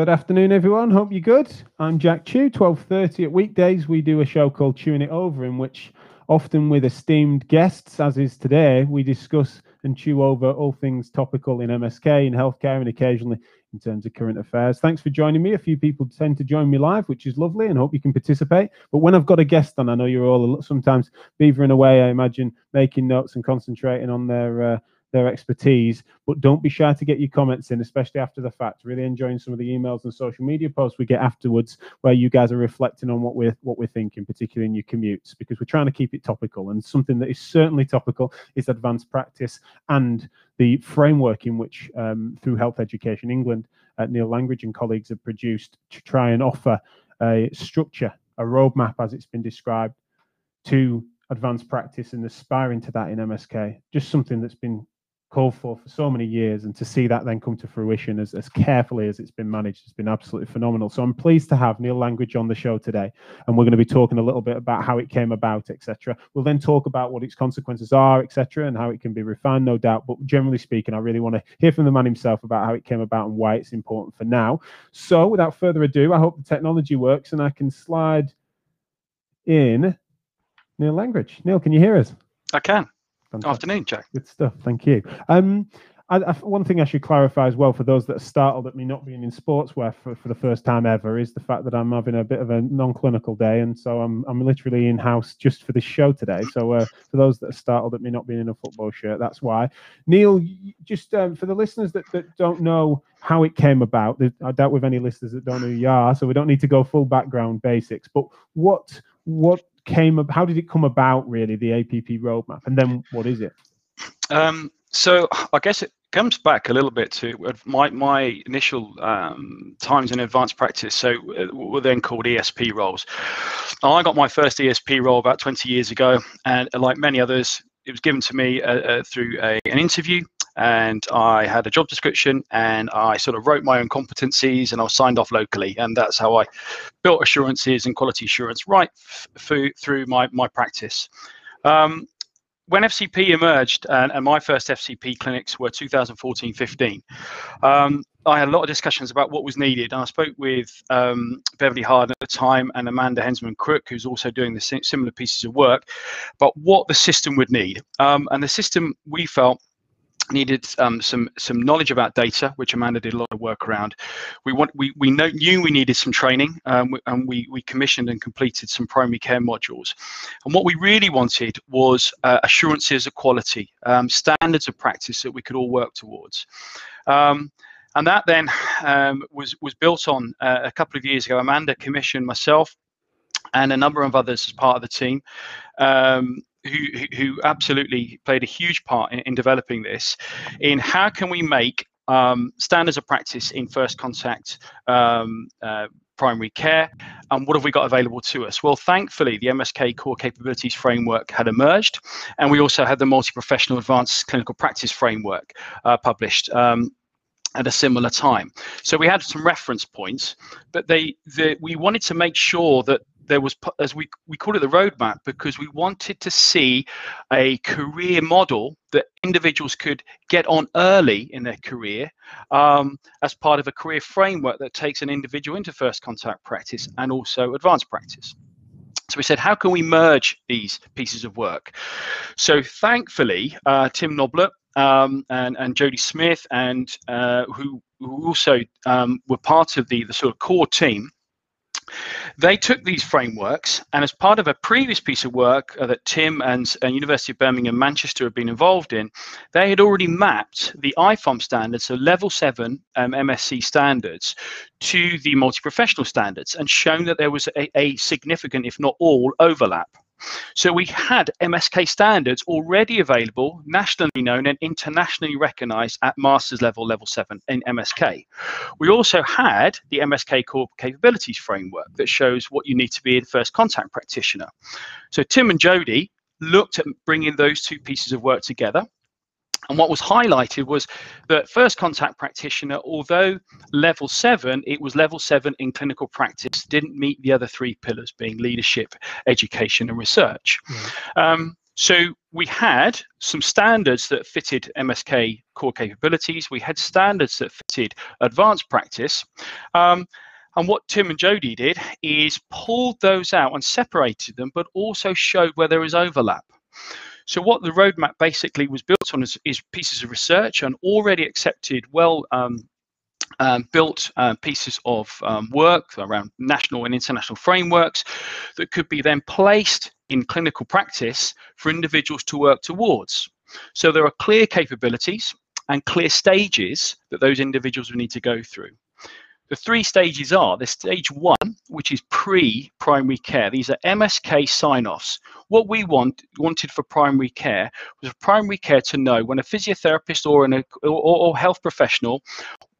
Good afternoon, everyone. Hope you're good. I'm Jack Chew. 12:30 at weekdays, we do a show called Chewing It Over, in which, often with esteemed guests, as is today, we discuss and chew over all things topical in MSK, in healthcare, and occasionally in terms of current affairs. Thanks for joining me. A few people tend to join me live, which is lovely, and hope you can participate. But when I've got a guest on, I know you're all sometimes beavering away. I imagine making notes and concentrating on their. Uh, their expertise. But don't be shy to get your comments in, especially after the fact. Really enjoying some of the emails and social media posts we get afterwards, where you guys are reflecting on what we're what we're thinking, particularly in your commutes, because we're trying to keep it topical. And something that is certainly topical is advanced practice and the framework in which, um, through Health Education England, uh, Neil Langridge and colleagues have produced to try and offer a structure, a roadmap, as it's been described, to advanced practice and aspiring to that in MSK. Just something that's been called for for so many years and to see that then come to fruition as, as carefully as it's been managed has been absolutely phenomenal. So i'm pleased to have neil Langridge on the show today and we're going to be talking a little bit about how it came about etc we'll then talk about what its consequences are etc and how it can be refined no doubt. But generally speaking i really want to hear from the man himself about how it came about and why it's important for now. So without further ado i hope the technology works and i can slide in neil langridge. Neil can you hear us? I can Fantastic. Afternoon, Jack. Good stuff. Thank you. Um, I, I, one thing I should clarify as well for those that are startled at me not being in sportswear for, for the first time ever is the fact that I'm having a bit of a non-clinical day, and so I'm I'm literally in house just for this show today. So uh, for those that are startled at me not being in a football shirt, that's why. Neil, just um, for the listeners that, that don't know how it came about, I doubt with any listeners that don't know who you are, so we don't need to go full background basics. But what what came how did it come about really the app roadmap and then what is it? Um, so i guess it comes back a little bit to my, my initial um, times in advanced practice so uh, were then called esp roles. I got my first esp role about 20 years ago and like many others it was given to me uh, uh, through a, an interview and I had a job description and I sort of wrote my own competencies and I was signed off locally. And that's how I built assurances and quality assurance right through, through my, my practice. Um, when FCP emerged, and, and, my first FCP clinics were 2014 15, um, I had a lot of discussions about what was needed. And I spoke with um, Beverley Harden at the time and Amanda Hensman Crook, who's also doing the similar pieces of work, but what the system would need. Um, and the system we felt needed um, some some knowledge about data, which Amanda did a lot of work around. We want we we know, knew we needed some training, um, and we we commissioned and completed some primary care modules. And what we really wanted was uh, assurances of quality, um, standards of practice that we could all work towards. Um, and that then um, was was built on uh, a couple of years ago. Amanda commissioned myself and a number of others as part of the team um, who, who absolutely played a huge part in, in developing this, in how can we make um, standards of practice in first contact um, uh, primary care and what have we got available to us? Well thankfully the msk core capabilities framework had emerged and we also had the multi-professional advanced clinical practice framework uh, published um, at a similar time. So we had some reference points but they the, we wanted to make sure that there was, as we, we call it the roadmap, because we wanted to see a career model that individuals could get on early in their career um, as part of a career framework that takes an individual into first contact practice and also advanced practice. So we said, how can we merge these pieces of work? So thankfully, uh, Tim Noblet um, and, and Jody Smith, and uh, who, who also um, were part of the, the sort of core team, they took these frameworks, and as part of a previous piece of work uh, that Tim and, University of Birmingham Manchester have been involved in, they had already mapped the IFOM standards, so level seven um, MSc standards, to the multi-professional standards, and shown that there was a, a significant, if not all, overlap. So we had MSK standards already available, nationally known and internationally recognized at master's level, level seven in MSK. We also had the MSK core capabilities framework that shows what you need to be a first contact practitioner. So Tim and Jody looked at bringing those two pieces of work together and what was highlighted was that first contact practitioner, although level seven, it was level seven in clinical practice, didn't meet the other three pillars being leadership, education, and research. Um, So we had some standards that fitted MSK core capabilities. We had standards that fitted advanced practice. Um, and what Tim and Jody did is pulled those out and separated them, but also showed where there is overlap. So what the roadmap basically was built on is, is pieces of research and already accepted, well um, um, built uh, pieces of um, work around national and international frameworks that could be then placed in clinical practice for individuals to work towards. So there are clear capabilities and clear stages that those individuals will need to go through. The three stages are the stage one, which is pre-primary care. These are MSK sign-offs. What we want wanted for primary care was for primary care to know when a physiotherapist or an or, or health professional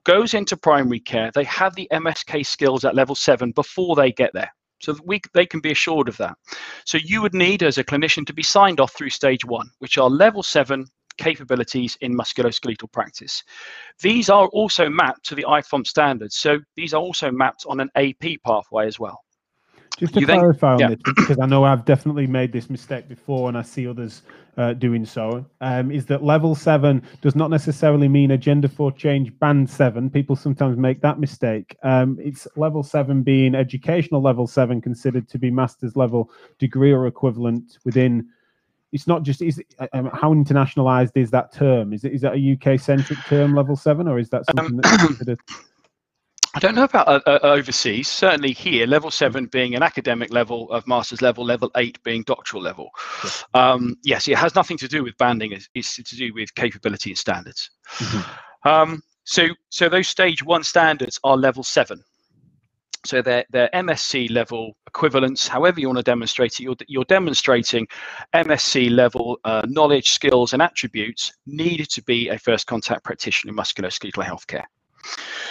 goes into primary care, they have the MSK skills at level seven before they get there. So we, they can be assured of that. So you would need, as a clinician, to be signed off through stage one, which are level seven capabilities in musculoskeletal practice. These are also mapped to the IFOMP standards. So these are also mapped on an AP pathway as well. Just to you clarify then, on yeah. this, because I know I've definitely made this mistake before and I see others uh, doing so, um, is that level seven does not necessarily mean agenda for change band seven. People sometimes make that mistake. Um, it's level seven being educational level seven considered to be master's level degree or equivalent within it's not just is um, how internationalized is that term? Is it is that a UK centric term, level seven, or is that um, something um, that's considered? I don't know about uh, uh, overseas. Certainly here, level seven being an academic level of master's level, level eight being doctoral level. Yes, um, yes it has nothing to do with banding. It's, it's to do with capability and standards. Mm-hmm. Um, so, so those stage one standards are level seven. So they're, they're MSc level equivalents, however you want to demonstrate it, you're, you're demonstrating MSc level uh, knowledge, skills, and attributes needed to be a first contact practitioner in musculoskeletal healthcare.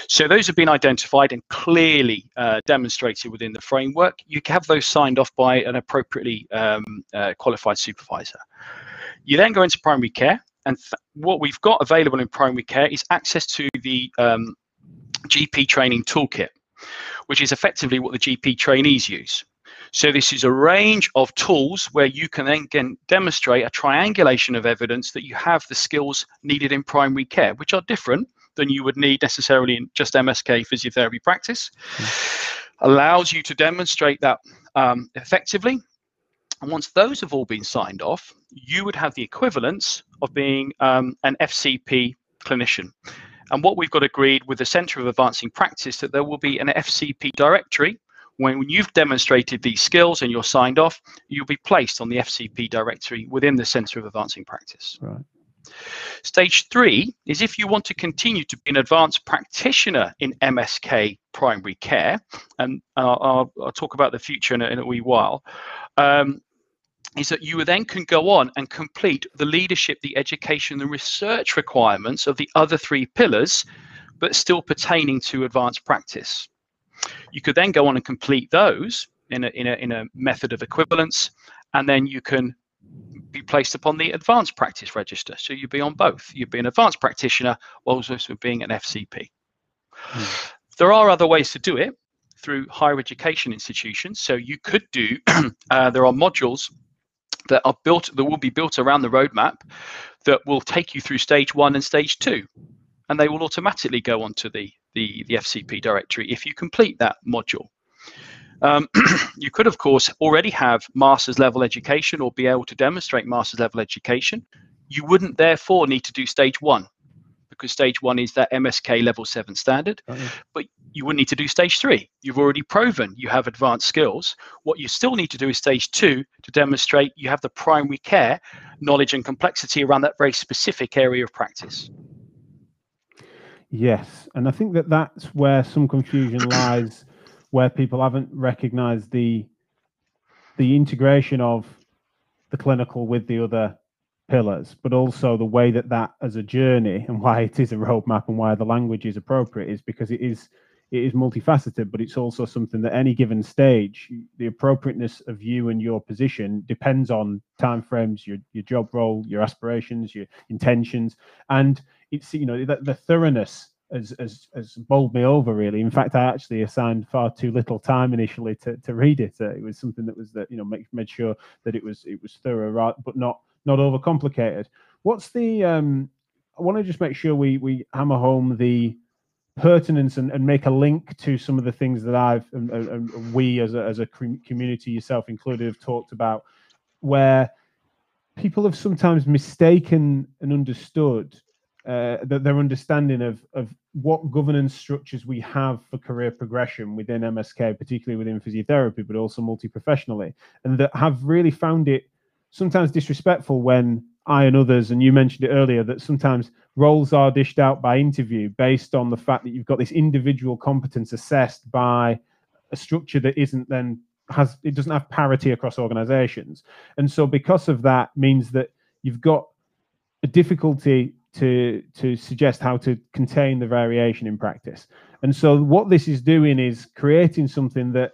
So those have been identified and clearly uh, demonstrated within the framework. You have those signed off by an appropriately um, uh, qualified supervisor. You then go into primary care, and what we've got available in primary care is access to the um, GP training toolkit which is effectively what the GP trainees use. So this is a range of tools where you can then again demonstrate a triangulation of evidence that you have the skills needed in primary care, which are different than you would need necessarily in just MSK physiotherapy practice. Mm. Allows you to demonstrate that um, effectively. And once those have all been signed off, you would have the equivalence of being um, an FCP clinician. And what we've got agreed with the Centre of Advancing Practice that there will be an FCP directory. When you've demonstrated these skills and you're signed off, you'll be placed on the FCP directory within the Centre of Advancing Practice. Right. Stage three is if you want to continue to be an advanced practitioner in MSK primary care, and I'll, I'll, I'll talk about the future in a, in a wee while. Um, is that you then can go on and complete the leadership, the education, the research requirements of the other three pillars, but still pertaining to advanced practice. You could then go on and complete those in a, in a, in a method of equivalence, and then you can be placed upon the advanced practice register. So you'd be on both. You'd be an advanced practitioner while also being an FCP. Hmm. There are other ways to do it through higher education institutions. So you could do, uh, there are modules that are built that will be built around the roadmap that will take you through stage one and stage two. And they will automatically go onto the the, the fcp directory if you complete that module. Um, you could of course already have master's level education or be able to demonstrate master's level education. You wouldn't therefore need to do stage one because stage one is that MSK level seven standard. But you wouldn't need to do stage three. You've already proven you have advanced skills. What you still need to do is stage two to demonstrate you have the primary care knowledge and complexity around that very specific area of practice. Yes, and I think that that's where some confusion lies, where people haven't recognised the the integration of the clinical with the other pillars, but also the way that that as a journey and why it is a roadmap and why the language is appropriate is because it is it is multifaceted, but it's also something that any given stage, the appropriateness of you and your position depends on timeframes, your your job role, your aspirations, your intentions, and it's you know the, the thoroughness has, has, has bowled me over really. In fact, I actually assigned far too little time initially to, to read it. Uh, it was something that was that you know make, made sure that it was it was thorough, right, but not not overcomplicated. What's the um, I want to just make sure we we hammer home the pertinence and, and make a link to some of the things that I've and, and we as a, as a community, yourself included, have talked about, where people have sometimes mistaken and understood uh, that their understanding of of what governance structures we have for career progression within MSK, particularly within physiotherapy, but also multi-professionally, and that have really found it sometimes disrespectful when I and others, and you mentioned it earlier, that sometimes roles are dished out by interview based on the fact that you've got this individual competence assessed by a structure that isn't then has it doesn't have parity across organizations and so because of that means that you've got a difficulty to to suggest how to contain the variation in practice. And so what this is doing is creating something that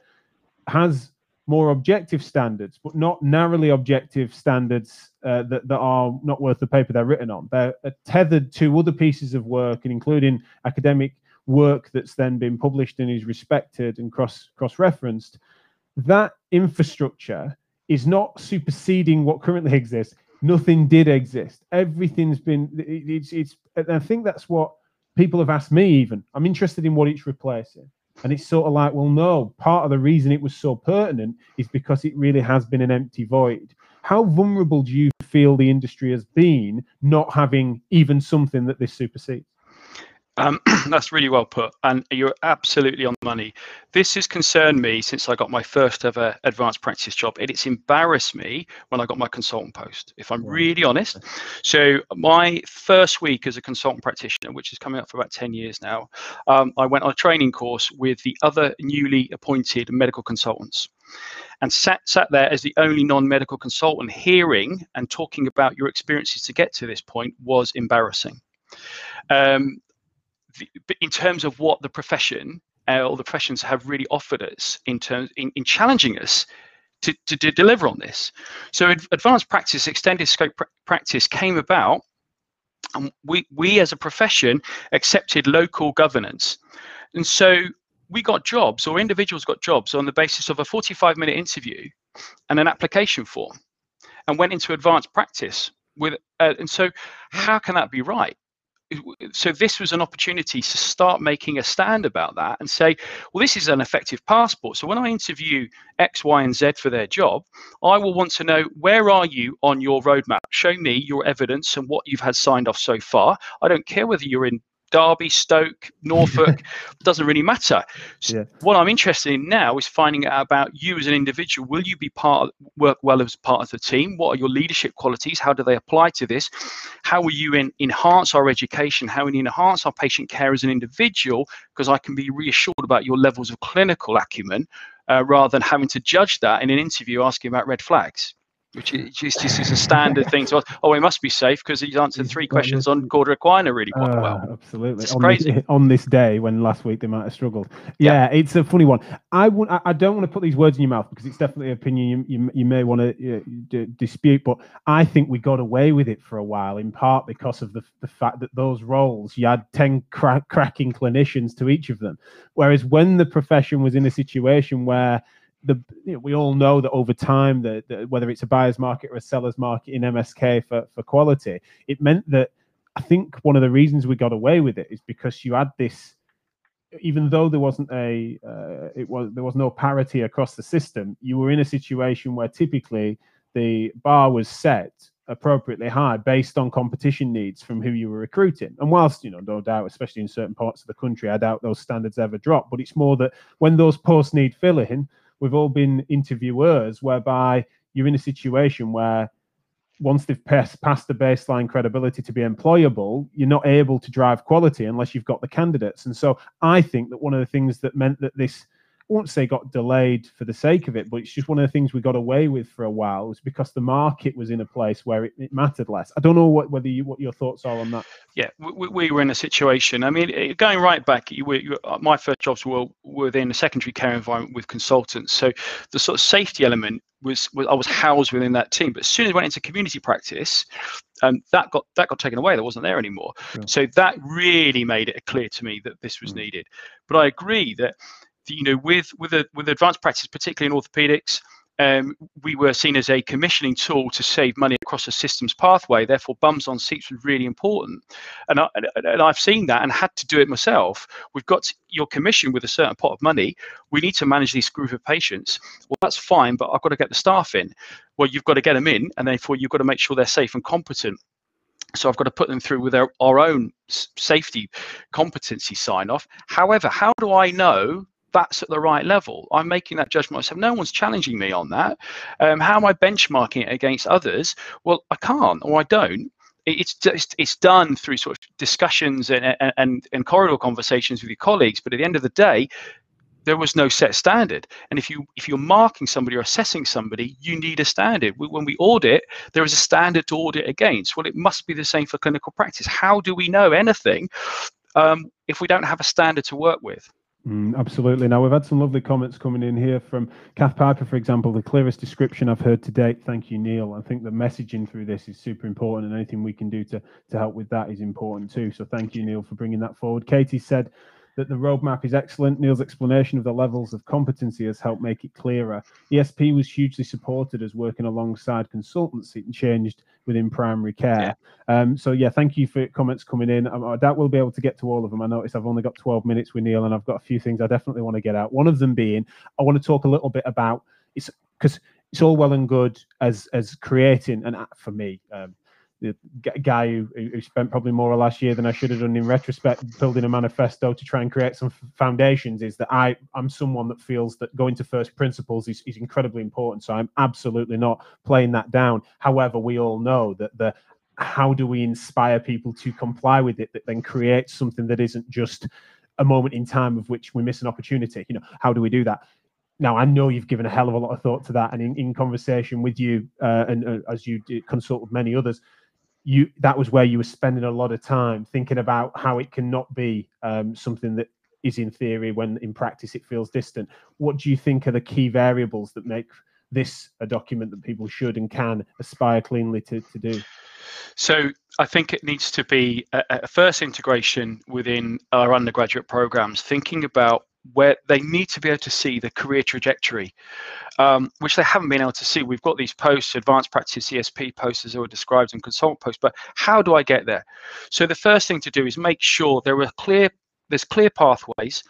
has more objective standards, but not narrowly objective standards uh, that, that are not worth the paper they're written on. They're tethered to other pieces of work, and including academic work that's then been published and is respected and cross cross referenced. That infrastructure is not superseding what currently exists nothing did exist. Everything's been it's it's. I think that's what people have asked me. Even I'm interested in what it's replacing, and it's sort of like, well, no. Part of the reason it was so pertinent is because it really has been an empty void. How vulnerable do you feel the industry has been not having even something that this supersedes? Um, that's really well put, and you're absolutely on the money. This has concerned me since I got my first ever advanced practice job, and it's embarrassed me when I got my consultant post, if I'm really honest. So, my first week as a consultant practitioner, which is coming up for about 10 years now, um, I went on a training course with the other newly appointed medical consultants and sat, sat there as the only non-medical consultant hearing and talking about your experiences to get to this point was embarrassing um, in terms of what the profession uh, or the professions have really offered us in terms in, in challenging us to, to, to, deliver on this. So advanced practice, extended scope pr practice came about and we, we as a profession accepted local governance. And so we got jobs or individuals got jobs on the basis of a 45 minute interview and an application form and went into advanced practice with uh, and so how can that be right so this was an opportunity to start making a stand about that and say, well, this is an effective passport. So when I interview X, Y, and Z for their job, I will want to know where are you on your roadmap? Show me your evidence and what you've had signed off so far. I don't care whether you're in Derby, Stoke, Norfolk, doesn't really matter. So yeah. What I'm interested in now is finding out about you as an individual. Will you be part of, work well as part of the team? What are your leadership qualities? How do they apply to this? How will you in, enhance our education? How will you enhance our patient care as an individual? Because I can be reassured about your levels of clinical acumen uh, rather than having to judge that in an interview asking about red flags which is just, is a standard thing to us. Oh, he must be safe because he's answered three questions on cauda equina really quite uh, well. Absolutely, it's on crazy this, on this day when last week they might have struggled. Yeah, yeah. it's a funny one. I don't want to put these words in your mouth because it's definitely an opinion you, you, you may want to uh, dispute. But I think we got away with it for a while, in part because of the the fact that those roles you had ten cra- cracking clinicians to each of them, whereas when the profession was in a situation where the you know, we all know that over time that whether it's a buyer's market or a seller's market in MSK for, for quality, it meant that I think one of the reasons we got away with it is because you had this, even though there wasn't a uh, it was there was no parity across the system, you were in a situation where typically the bar was set appropriately high based on competition needs from who you were recruiting. And whilst, you know, no doubt, especially in certain parts of the country, I doubt those standards ever drop. But it's more that when those posts need filling, we've all been interviewers whereby you're in a situation where once they've passed, passed the baseline credibility to be employable, you're not able to drive quality unless you've got the candidates. And so I think that one of the things that meant that this won't say got delayed for the sake of it, but it's just one of the things we got away with for a while. It was because the market was in a place where it, it mattered less. I don't know what whether you what your thoughts are on that. Yeah, we, we were in a situation. I mean, going right back, you were, you, my first jobs were within a secondary care environment with consultants. So the sort of safety element was, was I was housed within that team. But as soon as I went into community practice, um, that got that got taken away. That wasn't there anymore. So that really made it clear to me that this was mm. needed. But I agree that you know with with a, with advanced practice, particularly in orthopedics, um, we were seen as a commissioning tool to save money across a systems pathway. Therefore, bums on seats was really important, and, I, and I've seen that and had to do it myself. We've got your commission with a certain pot of money. We need to manage this group of patients. Well, that's fine, but I've got to get the staff in. Well, you've got to get them in, and therefore you've got to make sure they're safe and competent. So I've got to put them through with our, our own safety competency sign off. However, how do I know that's at the right level. I'm making that judgment myself. No one's challenging me on that. Um, how am I benchmarking it against others? Well, I can't or I don't. It's just it's done through sort of discussions and, and, and corridor conversations with your colleagues. But at the end of the day, there was no set standard and if you if you're marking somebody or assessing somebody you need a standard when we audit there is a standard to audit against well it must be the same for clinical practice how do we know anything um, if we don't have a standard to work with Mm, absolutely. Now, we've had some lovely comments coming in here from Kath Piper, for example, the clearest description I've heard to date. Thank you, Neil. I think the messaging through this is super important, and anything we can do to, to help with that is important too. So, thank you, Neil, for bringing that forward. Katie said, that the roadmap is excellent. Neil's explanation of the levels of competency has helped make it clearer. ESP was hugely supported as working alongside consultancy and changed within primary care. Yeah. Um, so yeah, thank you for your comments coming in. I, I doubt we'll be able to get to all of them. I notice I've only got 12 minutes with Neil, and I've got a few things I definitely want to get out. One of them being I want to talk a little bit about it's because it's all well and good as as creating and for me um, the guy who, who spent probably more or last year than I should have done in retrospect building a manifesto to try and create some foundations is that I I'm someone that feels that going to first principles is, is incredibly important. So I'm absolutely not playing that down. However, we all know that the how do we inspire people to comply with it that then creates something that isn't just a moment in time of which we miss an opportunity. You know, how do we do that? now I know you've given a hell of a lot of thought to that, and in, in conversation with you, uh, and uh, as you consult with many others, you that was where you were spending a lot of time thinking about how it cannot be um, something that is in theory when in practice it feels distant. What do you think are the key variables that make this a document that people should and can aspire cleanly to, to do? So I think it needs to be a, a first integration within our undergraduate programs, thinking about where they need to be able to see the career trajectory, um, which they haven't been able to see. We've got these posts, advanced practice ESP posts as were described and consultant posts, but how do I get there? So the first thing to do is make sure there are clear, there's clear pathways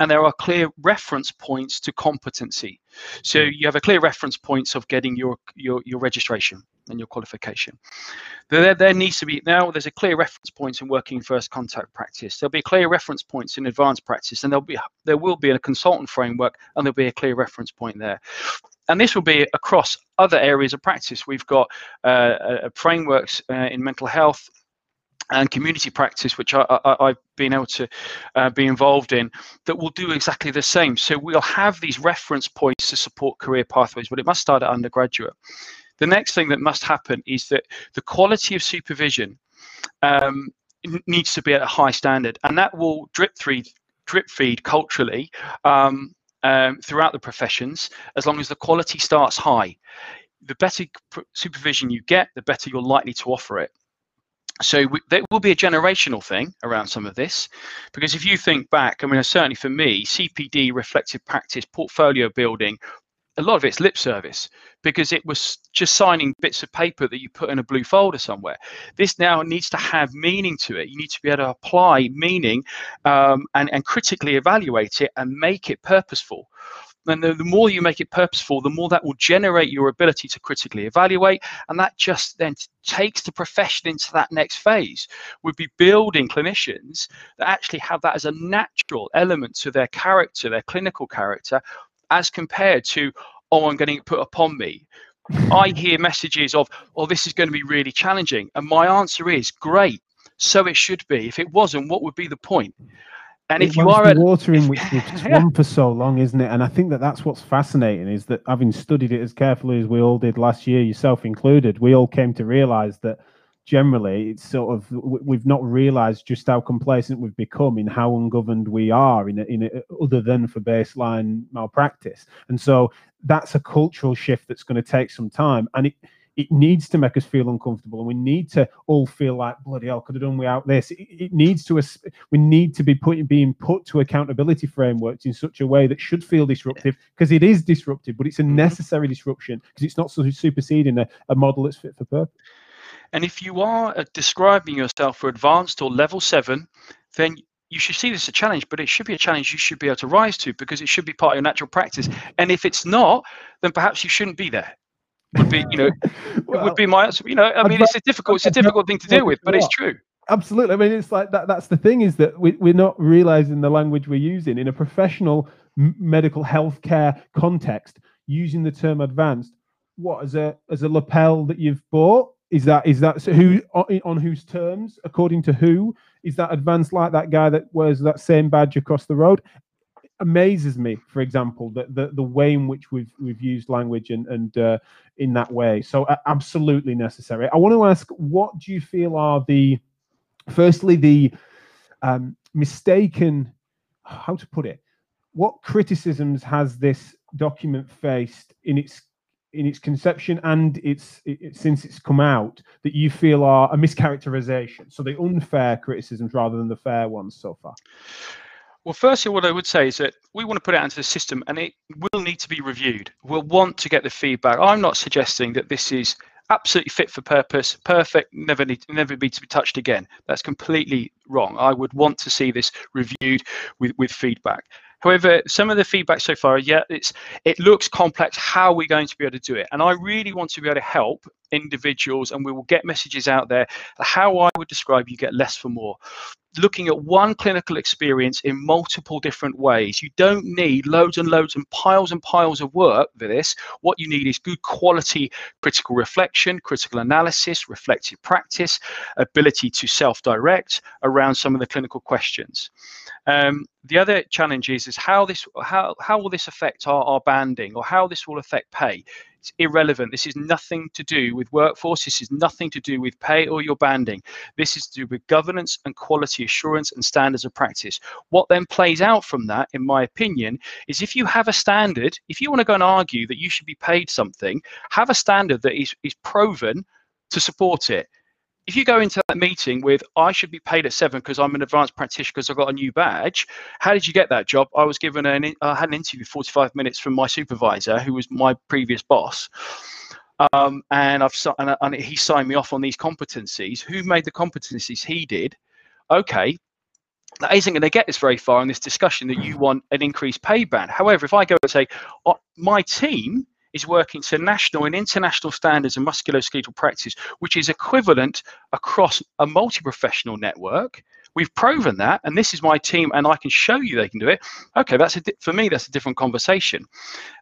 and there are clear reference points to competency. So hmm. you have a clear reference points of getting your, your, your registration and your qualification. There, there needs to be now there's a clear reference points in working first contact practice. There'll be clear reference points in advanced practice, and there'll be there will be a consultant framework, and there'll be a clear reference point there. And this will be across other areas of practice. We've got uh, uh, frameworks uh, in mental health, and community practice, which I, have been able to uh, be involved in, that will do exactly the same. So we'll have these reference points to support career pathways, but it must start at undergraduate. The next thing that must happen is that the quality of supervision um, needs to be at a high standard, and that will drip feed, drip feed culturally um, um, throughout the professions as long as the quality starts high. The better supervision you get, the better you're likely to offer it. So we, there will be a generational thing around some of this, because if you think back, I mean, certainly for me, CPD, reflective practice, portfolio building, a lot of it's lip service because it was just signing bits of paper that you put in a blue folder somewhere. This now needs to have meaning to it. You need to be able to apply meaning um, and, and critically evaluate it and make it purposeful. And the, the, more you make it purposeful, the more that will generate your ability to critically evaluate. And that just then takes the profession into that next phase. We'd be building clinicians that actually have that as a natural element to their character, their clinical character, as compared to, oh, I'm getting it put upon me. I hear messages of, oh, this is going to be really challenging. And my answer is, great, so it should be. If it wasn't, what would be the point? And if you are the at water in which we've yeah. swum for so long, isn't it? And I think that that's what's fascinating is that having studied it as carefully as we all did last year, yourself included, we all came to realize that generally it's sort of we've not realized just how complacent we've become in how ungoverned we are in a, in a, other than for baseline malpractice. And so that's a cultural shift that's going to take some time, and it it needs to make us feel uncomfortable, and we need to all feel like bloody hell, could have done without this. It, it needs to us. We need to be put, being put to accountability frameworks in such a way that should feel disruptive because it is disruptive, but it's a Mhm. necessary disruption because it's not so superseding a, a model that's fit for purpose. And if you are uh, describing yourself for advanced or level seven, then you should see this as a challenge, but it should be a challenge you should be able to rise to because it should be part of your natural practice. And if it's not, then perhaps you shouldn't be there. Would be, you know, it would be my answer. You know, I mean, it's a difficult, it's a difficult thing to deal with, but it's true. absolutely. I mean, it's like that. That's the thing is that we, we're not realizing the language we're using in a professional medical healthcare context. Using the term advanced, what as a as a lapel that you've bought is that is that so who on, whose terms according to who is that advanced like that guy that wears that same badge across the road? Amazes me for example that the, the way in which we've we've used language and and uh, in that way. So uh, absolutely necessary. I want to ask what do you feel are the firstly the um, mistaken how to put it? What criticisms has this document faced in its in its conception and its it, since it's come out that you feel are a mischaracterization so the unfair criticisms rather than the fair ones so far Well, firstly, what I would say is that we want to put it into the system and it will need to be reviewed. We'll want to get the feedback. I'm not suggesting that this is absolutely fit for purpose, perfect, never need never be to be touched again. That's completely wrong. I would want to see this reviewed with, with feedback. However, some of the feedback so far, yeah, it's it looks complex. How are we going to be able to do it? And I really want to be able to help individuals, and we will get messages out there. How I would describe you get less for more looking at one clinical experience in multiple different ways. You don't need loads and loads and piles and piles of work for this. What you need is good quality critical reflection, critical analysis, reflective practice, ability to self direct around some of the clinical questions. Um, the other challenge is, is how this how how will this affect our, our banding or how this will affect pay it's irrelevant. This is nothing to do with workforce. This is nothing to do with pay or your banding. This is to do with governance and quality assurance and standards of practice. What then plays out from that in my opinion is if you have a standard if you want to go and argue that you should be paid something have a standard that is is proven to support it if you go into that meeting with i should be paid at seven because i'm an advanced practitioner because i've got a new badge how did you get that job? I was given an i had an interview 45 minutes from my supervisor who was my previous boss. Um, and i've and, and he signed me off on these competencies. Who made the competencies? He did. Okay. That isn't going to get us very far in this discussion that you want an increased pay band. However if i go and say oh, my team is working to national and international standards in musculoskeletal practice which is equivalent across a multi-professional network. We've proven that and this is my team and i can show you they can do it. Okay that's a di- for me that's a different conversation.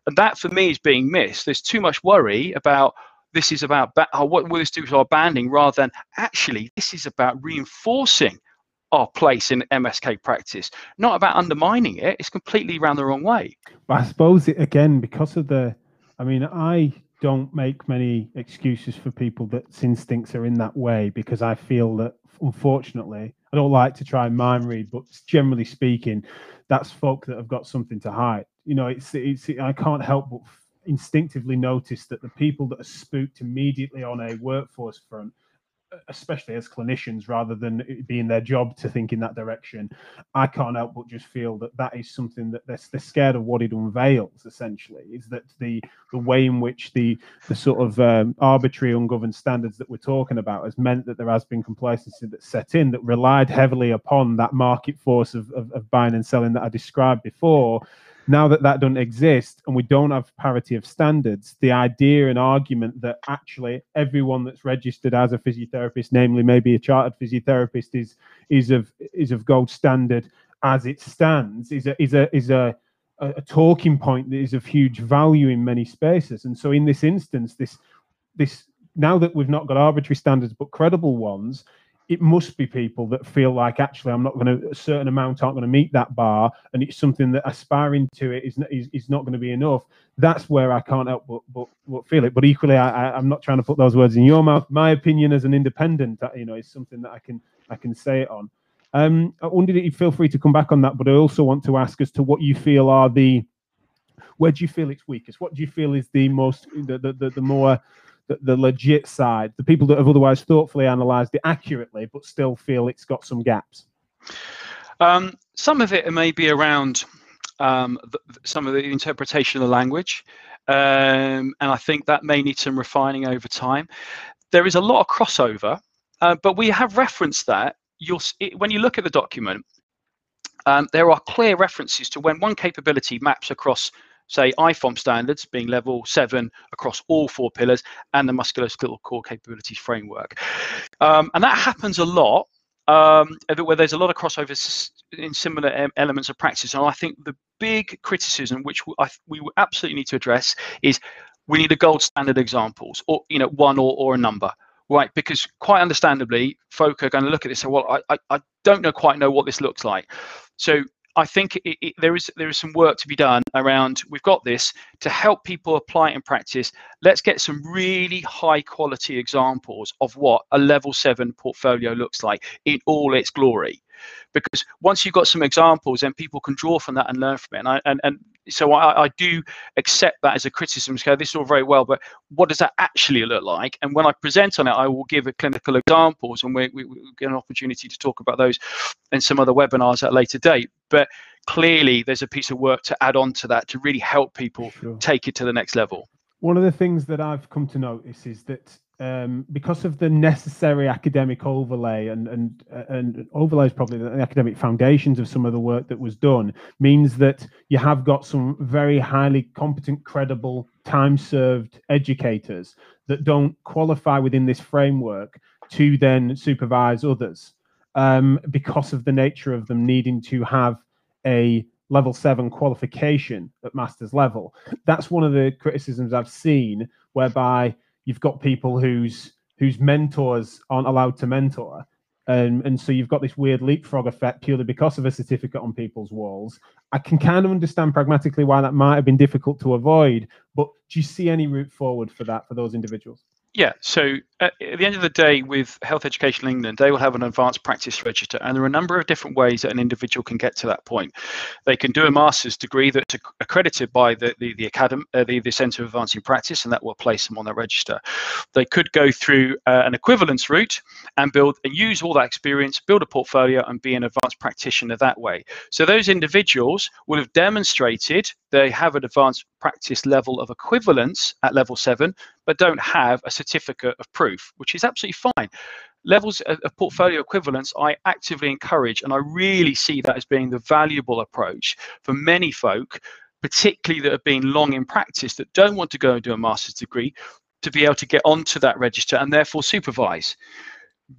And that for me is being missed. There's too much worry about this is about ba- oh, what will this do to our banding rather than actually this is about reinforcing our place in msk practice. Not about undermining it it's completely around the wrong way. But I suppose it again because of the. I mean, I don't make many excuses for people that's instincts are in that way because I feel that unfortunately I don't like to try and mind read, but generally speaking, that's folk that have got something to hide. You know, it's it's I can't help but instinctively notice that the people that are spooked immediately on a workforce front especially as clinicians rather than it being their job to think in that direction i can't help but just feel that that is something that they're, they're scared of what it unveils essentially is that the the way in which the the sort of um, arbitrary ungoverned standards that we're talking about has meant that there has been complacency that's set in that relied heavily upon that market force of, of, of buying and selling that i described before now that that doesn't exist and we don't have parity of standards the idea and argument that actually everyone that's registered as a physiotherapist namely maybe a chartered physiotherapist is is of is of gold standard as it stands is a is a is a a talking point that is of huge value in many spaces. And so in this instance this this now that we've not got arbitrary standards but credible ones it must be people that feel like actually I'm not going to a certain amount aren't going to meet that bar, and it's something that aspiring to it is is, is not going to be enough. That's where I can't help but but, but feel it. But equally, I, I, am not trying to put those words in your mouth. My opinion as an independent, you know, is something that I can I can say it on. Um, I wonder that you feel free to come back on that, but I also want to ask as to what you feel are the where do you feel it's weakest? What do you feel is the most the the, the, the more the, the legit side, the people that have otherwise thoughtfully analysed it accurately, but still feel it's got some gaps? Um, some of it may be around um, the, some of the interpretation of the language, um, and I think that may need some refining over time. There is a lot of crossover, uh, but we have referenced that. You'll when you look at the document, um, there are clear references to when one capability maps across say IFOM standards being level seven across all four pillars and the musculoskeletal core capabilities framework. Um, and that happens a lot um, where there's a lot of crossovers in similar elements of practice. And I think the big criticism, which we absolutely need to address, is we need a gold standard examples, or you know, one or, or a number, right? Because quite understandably, folk are going to look at this and say, well, I, I, I don't know quite know what this looks like. So I think it, it, there is there is some work to be done around. We've got this to help people apply it in practice. Let's get some really high quality examples of what a level seven portfolio looks like in all its glory because once you've got some examples then people can draw from that and learn from it and I, and, and so I, I do accept that as a criticism so this is all very well but what does that actually look like? And when I present on it I will give a clinical examples and we, we, we get an opportunity to talk about those in some other webinars at a later date. But clearly there's a piece of work to add on to that to really help people sure. take it to the next level. One of the things that I've come to notice is that um, because of the necessary academic overlay and and and overlay is probably the academic foundations of some of the work that was done means that you have got some very highly competent, credible, time-served educators that don't qualify within this framework to then supervise others um, because of the nature of them needing to have a level seven qualification at master's level. That's one of the criticisms I've seen, whereby you've got people whose whose mentors aren't allowed to mentor. And, and so you've got this weird leapfrog effect purely because of a certificate on people's walls. I can kind of understand pragmatically why that might have been difficult to avoid, but do you see any route forward for that for those individuals? Yeah, so at, the end of the day, with Health Education England, they will have an advanced practice register, and there are a number of different ways that an individual can get to that point. They can do a master's degree that's accredited by the the, the academy, uh, the, the Centre of Advancing Practice, and that will place them on that register. They could go through uh, an equivalence route and build and use all that experience, build a portfolio, and be an advanced practitioner that way. So those individuals will have demonstrated they have an advanced practice level of equivalence at level seven, but don't have a certificate of proof, which is absolutely fine. Levels of portfolio equivalence, I actively encourage, and I really see that as being the valuable approach for many folk, particularly that have been long in practice that don't want to go and do a master's degree, to be able to get onto that register and therefore supervise.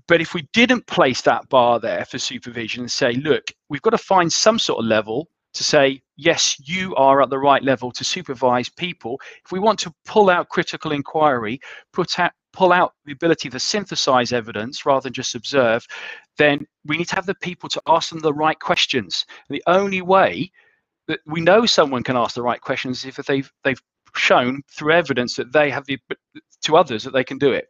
But if we didn't place that bar there for supervision and say, look, we've got to find some sort of level to say, yes, you are at the right level to supervise people. If we want to pull out critical inquiry, put out, pull out the ability to synthesize evidence rather than just observe, then we need to have the people to ask them the right questions. And the only way that we know someone can ask the right questions is if they've they've shown through evidence that they have the to others that they can do it.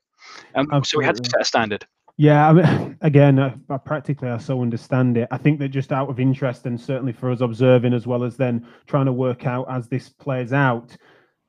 And so we had to set a standard. Yeah, I mean, again, practically, I so understand it. I think that just out of interest, and certainly for us observing, as well as then trying to work out as this plays out,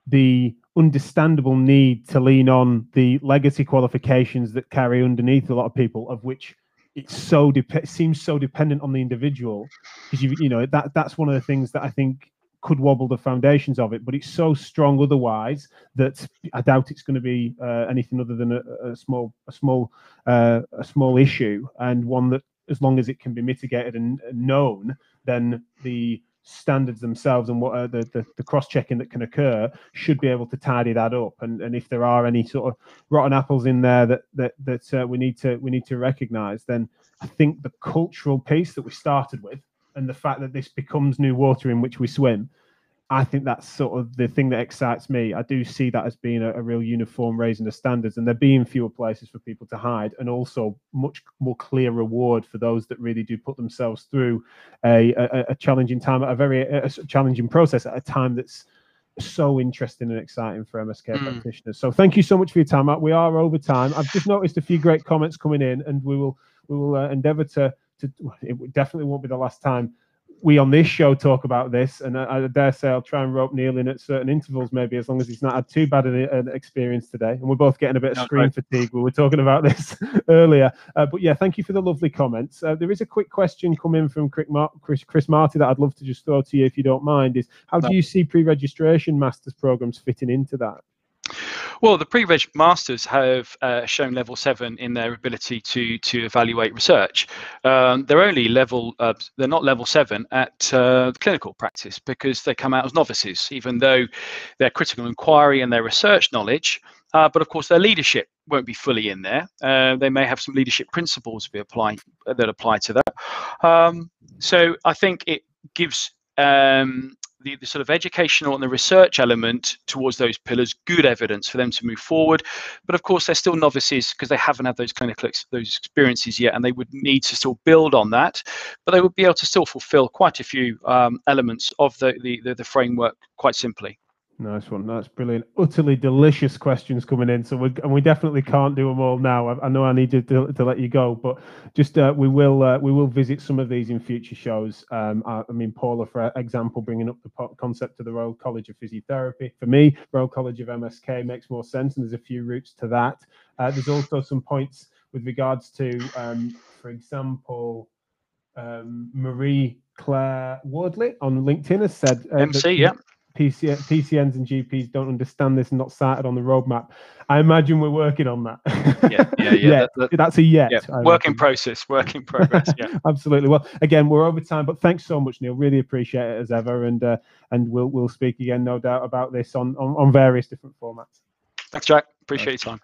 the understandable need to lean on the legacy qualifications that carry underneath a lot of people, of which it's so dep- seems so dependent on the individual, because you you know that that's one of the things that I think could wobble the foundations of it, but it's so strong otherwise that I doubt it's going to be uh, anything other than a, a small, a small, uh, a small issue, and one that, as long as it can be mitigated and known, then the standards themselves and what uh, the, the, the cross-checking that can occur should be able to tidy that up. And and if there are any sort of rotten apples in there that that that uh, we need to we need to recognise, then I think the cultural piece that we started with and the fact that this becomes new water in which we swim I think that's sort of the thing that excites me. I do see that as being a, a, real uniform raising the standards, and there being fewer places for people to hide, and also much more clear reward for those that really do put themselves through a, a, a challenging time, a very challenging process at a time that's so interesting and exciting for MSK mm. practitioners. So thank you so much for your time. We are over time. I've just noticed a few great comments coming in, and we will we will uh, endeavour to to. It definitely won't be the last time we on this show talk about this, and I, I, dare say I'll try and rope Neil in at certain intervals, maybe as long as he's not had too bad an, an experience today. And we're both getting a bit of no, screen fatigue. We were talking about this earlier, uh, but yeah, thank you for the lovely comments. Uh, there is a quick question coming from Chris, Chris Marty that I'd love to just throw to you if you don't mind. Is how no. do you see pre-registration masters programs fitting into that? Well, the pre-reg masters have uh, shown level seven in their ability to to evaluate research. Um, they're only level uh, they're not level seven at uh, clinical practice because they come out as novices, even though their critical inquiry and their research knowledge. Uh, but of course, their leadership won't be fully in there. Uh, they may have some leadership principles be apply, that apply to that. Um, so I think it gives um, the, the, sort of educational and the research element towards those pillars good evidence for them to move forward. But of course they're still novices because they haven't had those clinical ex- those experiences yet and they would need to still build on that. But they would be able to still fulfill quite a few um, elements of the, the, the, the framework quite simply Nice one. That's brilliant. Utterly delicious questions coming in. So we and we definitely can't do them all now. I, I know I need to, to, to let you go, but just uh, we will uh, we will visit some of these in future shows. Um, I, I, mean, Paula, for example, bringing up the concept of the Royal College of Physiotherapy. For me, Royal College of MSK makes more sense, and there's a few routes to that. Uh, there's also some points with regards to, um, for example, um, Marie Claire Wardley on LinkedIn has said uh, MC, that, yeah PC, PCNs and GPs don't understand this and not started on the roadmap. I imagine we're working on that. yeah, yeah, yeah. That, that, That's a yet. Yeah. Work in process, work in progress. Yeah, absolutely. Well, again, we're over time, but thanks so much, Neil. Really appreciate it as ever, and uh, and we'll we'll speak again, no doubt, about this on on, on various different formats. Thanks, Jack. Appreciate your time.